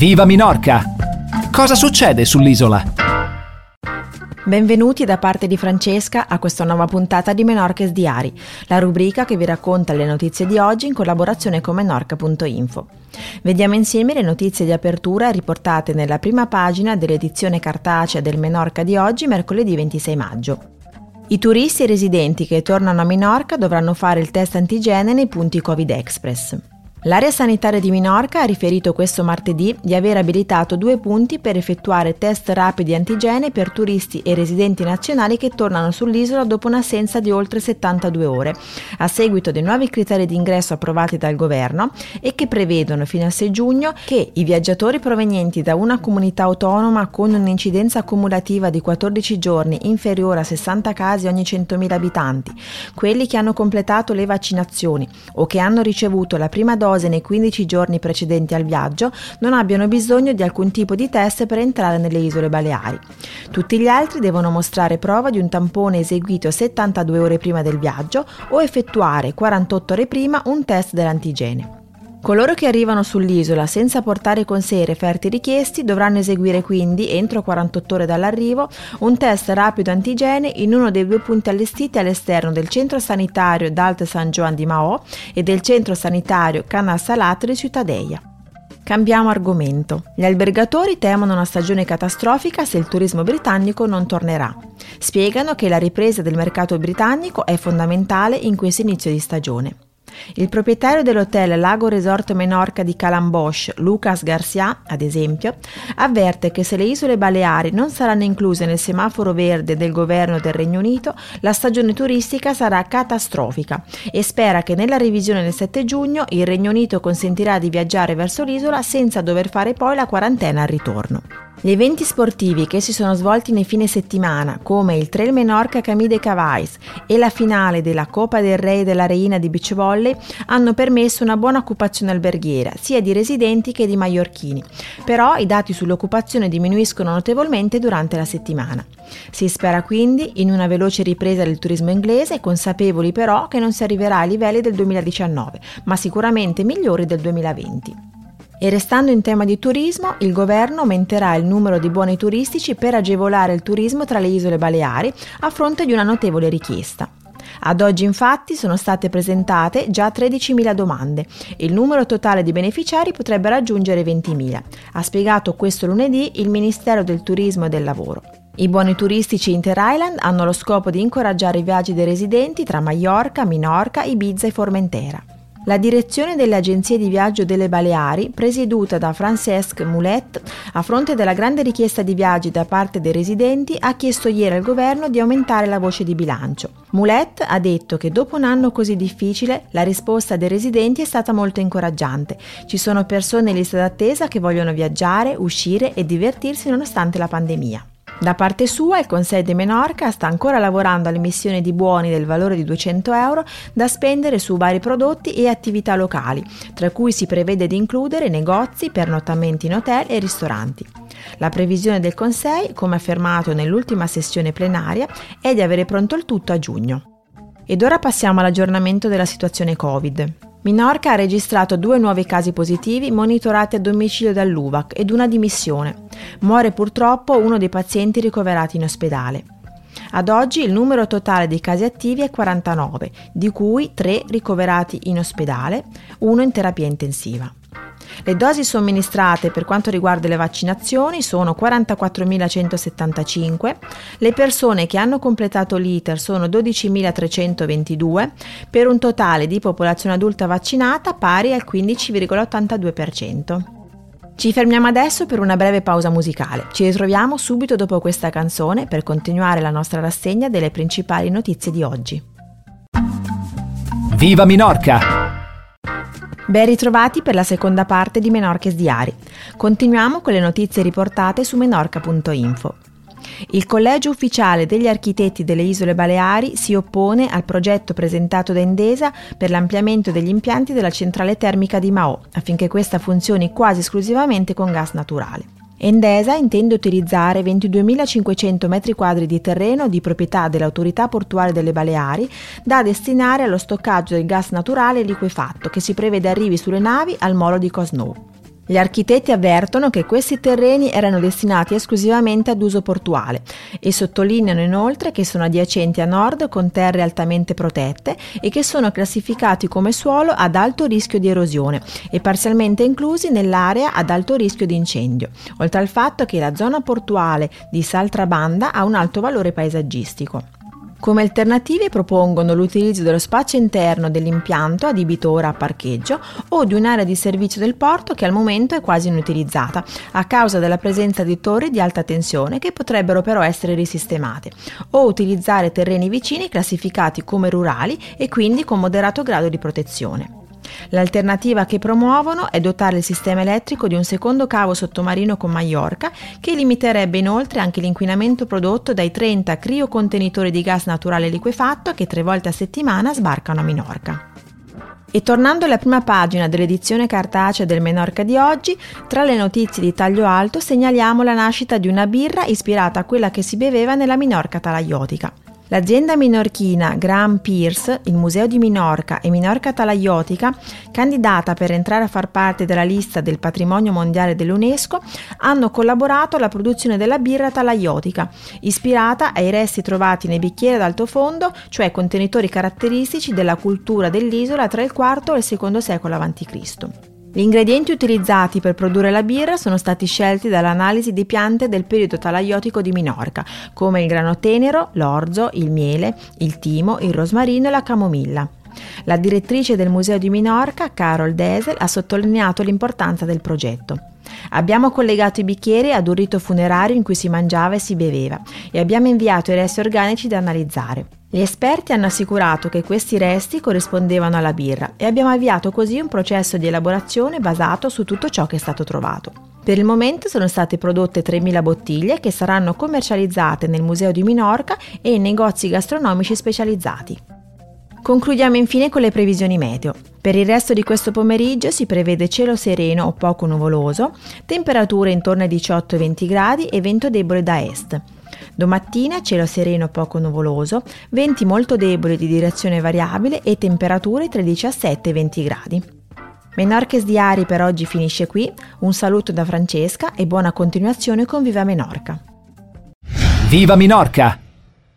Viva Minorca! Cosa succede sull'isola? Benvenuti da parte di Francesca a questa nuova puntata di Menorca's Diari, la rubrica che vi racconta le notizie di oggi in collaborazione con menorca.info. Vediamo insieme le notizie di apertura riportate nella prima pagina dell'edizione cartacea del Menorca di oggi, mercoledì 26 maggio. I turisti e residenti che tornano a Minorca dovranno fare il test antigene nei punti Covid Express. L'area sanitaria di Minorca ha riferito questo martedì di aver abilitato due punti per effettuare test rapidi antigene per turisti e residenti nazionali che tornano sull'isola dopo un'assenza di oltre 72 ore, a seguito dei nuovi criteri di ingresso approvati dal governo e che prevedono fino al 6 giugno che i viaggiatori provenienti da una comunità autonoma con un'incidenza cumulativa di 14 giorni inferiore a 60 casi ogni 100.000 abitanti, quelli che hanno completato le vaccinazioni o che hanno ricevuto la prima dose dose nei 15 giorni precedenti al viaggio non abbiano bisogno di alcun tipo di test per entrare nelle isole Baleari. Tutti gli altri devono mostrare prova di un tampone eseguito 72 ore prima del viaggio o effettuare 48 ore prima un test dell'antigene. Coloro che arrivano sull'isola senza portare con sé i referti richiesti dovranno eseguire quindi, entro 48 ore dall'arrivo, un test rapido antigene in uno dei due punti allestiti all'esterno del centro sanitario d'Alte San Juan di Mao e del centro sanitario Canal Salato di Ciutadeia. Cambiamo argomento. Gli albergatori temono una stagione catastrofica se il turismo britannico non tornerà. Spiegano che la ripresa del mercato britannico è fondamentale in questo inizio di stagione. Il proprietario dell'hotel Lago Resort Menorca di Calambosch, Lucas Garcia, ad esempio, avverte che se le isole Baleari non saranno incluse nel semaforo verde del governo del Regno Unito, la stagione turistica sarà catastrofica e spera che nella revisione del 7 giugno il Regno Unito consentirà di viaggiare verso l'isola senza dover fare poi la quarantena al ritorno. Gli eventi sportivi che si sono svolti nei fine settimana, come il Trail Menorca Camide Cavais e la finale della Coppa del Re della Reina di beach volley, hanno permesso una buona occupazione alberghiera, sia di residenti che di maiorchini. Però i dati sull'occupazione diminuiscono notevolmente durante la settimana. Si spera quindi in una veloce ripresa del turismo inglese, consapevoli però che non si arriverà ai livelli del 2019, ma sicuramente migliori del 2020. E restando in tema di turismo, il governo aumenterà il numero di buoni turistici per agevolare il turismo tra le isole Baleari a fronte di una notevole richiesta. Ad oggi infatti sono state presentate già 13.000 domande e il numero totale di beneficiari potrebbe raggiungere 20.000. Ha spiegato questo lunedì il Ministero del Turismo e del Lavoro. I buoni turistici Inter-Island hanno lo scopo di incoraggiare i viaggi dei residenti tra Mallorca, Minorca, Ibiza e Formentera. La direzione delle agenzie di viaggio delle Baleari, presieduta da Francesc Mulet, a fronte della grande richiesta di viaggi da parte dei residenti, ha chiesto ieri al governo di aumentare la voce di bilancio. Mulet ha detto che dopo un anno così difficile la risposta dei residenti è stata molto incoraggiante. Ci sono persone in lista d'attesa che vogliono viaggiare, uscire e divertirsi nonostante la pandemia. Da parte sua, il Consiglio di Menorca sta ancora lavorando all'emissione di buoni del valore di 200 euro da spendere su vari prodotti e attività locali, tra cui si prevede di includere negozi, pernottamenti in hotel e ristoranti. La previsione del Consiglio, come affermato nell'ultima sessione plenaria, è di avere pronto il tutto a giugno. Ed ora passiamo all'aggiornamento della situazione Covid. Minorca ha registrato due nuovi casi positivi monitorati a domicilio dall'UVAC ed una dimissione. Muore purtroppo uno dei pazienti ricoverati in ospedale. Ad oggi il numero totale dei casi attivi è 49, di cui 3 ricoverati in ospedale, uno in terapia intensiva. Le dosi somministrate per quanto riguarda le vaccinazioni sono 44.175, le persone che hanno completato l'iter sono 12.322, per un totale di popolazione adulta vaccinata pari al 15,82%. Ci fermiamo adesso per una breve pausa musicale. Ci ritroviamo subito dopo questa canzone per continuare la nostra rassegna delle principali notizie di oggi. Viva Minorca! Ben ritrovati per la seconda parte di Menorca's Diari. Continuiamo con le notizie riportate su menorca.info. Il Collegio Ufficiale degli Architetti delle Isole Baleari si oppone al progetto presentato da Endesa per l'ampliamento degli impianti della centrale termica di Mao, affinché questa funzioni quasi esclusivamente con gas naturale. Endesa intende utilizzare 22.500 m2 di terreno di proprietà dell'autorità portuale delle Baleari da destinare allo stoccaggio del gas naturale liquefatto che si prevede arrivi sulle navi al molo di Cosnou. Gli architetti avvertono che questi terreni erano destinati esclusivamente ad uso portuale e sottolineano inoltre che sono adiacenti a nord con terre altamente protette e che sono classificati come suolo ad alto rischio di erosione e parzialmente inclusi nell'area ad alto rischio di incendio, oltre al fatto che la zona portuale di Saltrabanda ha un alto valore paesaggistico. Come alternative propongono l'utilizzo dello spazio interno dell'impianto adibitore a parcheggio o di un'area di servizio del porto che al momento è quasi inutilizzata a causa della presenza di torri di alta tensione che potrebbero però essere risistemate o utilizzare terreni vicini classificati come rurali e quindi con moderato grado di protezione. L'alternativa che promuovono è dotare il sistema elettrico di un secondo cavo sottomarino con Mallorca che limiterebbe inoltre anche l'inquinamento prodotto dai 30 criocontenitori di gas naturale liquefatto che tre volte a settimana sbarcano a Minorca. E tornando alla prima pagina dell'edizione cartacea del Menorca di oggi, tra le notizie di taglio alto segnaliamo la nascita di una birra ispirata a quella che si beveva nella Minorca talaiotica. L'azienda minorchina Graham Pierce, il Museo di Minorca e Minorca Talaiotica, candidata per entrare a far parte della lista del patrimonio mondiale dell'UNESCO, hanno collaborato alla produzione della birra talaiotica, ispirata ai resti trovati nei bicchieri ad alto fondo, cioè contenitori caratteristici della cultura dell'isola tra il IV e il II secolo a.C. Gli ingredienti utilizzati per produrre la birra sono stati scelti dall'analisi di piante del periodo talaiotico di Minorca, come il grano tenero, l'orzo, il miele, il timo, il rosmarino e la camomilla. La direttrice del Museo di Minorca, Carol Desel, ha sottolineato l'importanza del progetto. Abbiamo collegato i bicchieri ad un rito funerario in cui si mangiava e si beveva e abbiamo inviato i resti organici da analizzare. Gli esperti hanno assicurato che questi resti corrispondevano alla birra e abbiamo avviato così un processo di elaborazione basato su tutto ciò che è stato trovato. Per il momento sono state prodotte 3.000 bottiglie che saranno commercializzate nel Museo di Minorca e in negozi gastronomici specializzati. Concludiamo infine con le previsioni meteo. Per il resto di questo pomeriggio si prevede cielo sereno o poco nuvoloso, temperature intorno ai 18-20 gradi e vento debole da est. Domattina cielo sereno poco nuvoloso, venti molto deboli di direzione variabile e temperature tra i 17 e i 20 gradi. Menorches Diari per oggi finisce qui, un saluto da Francesca e buona continuazione con Viva Menorca. Viva Minorca!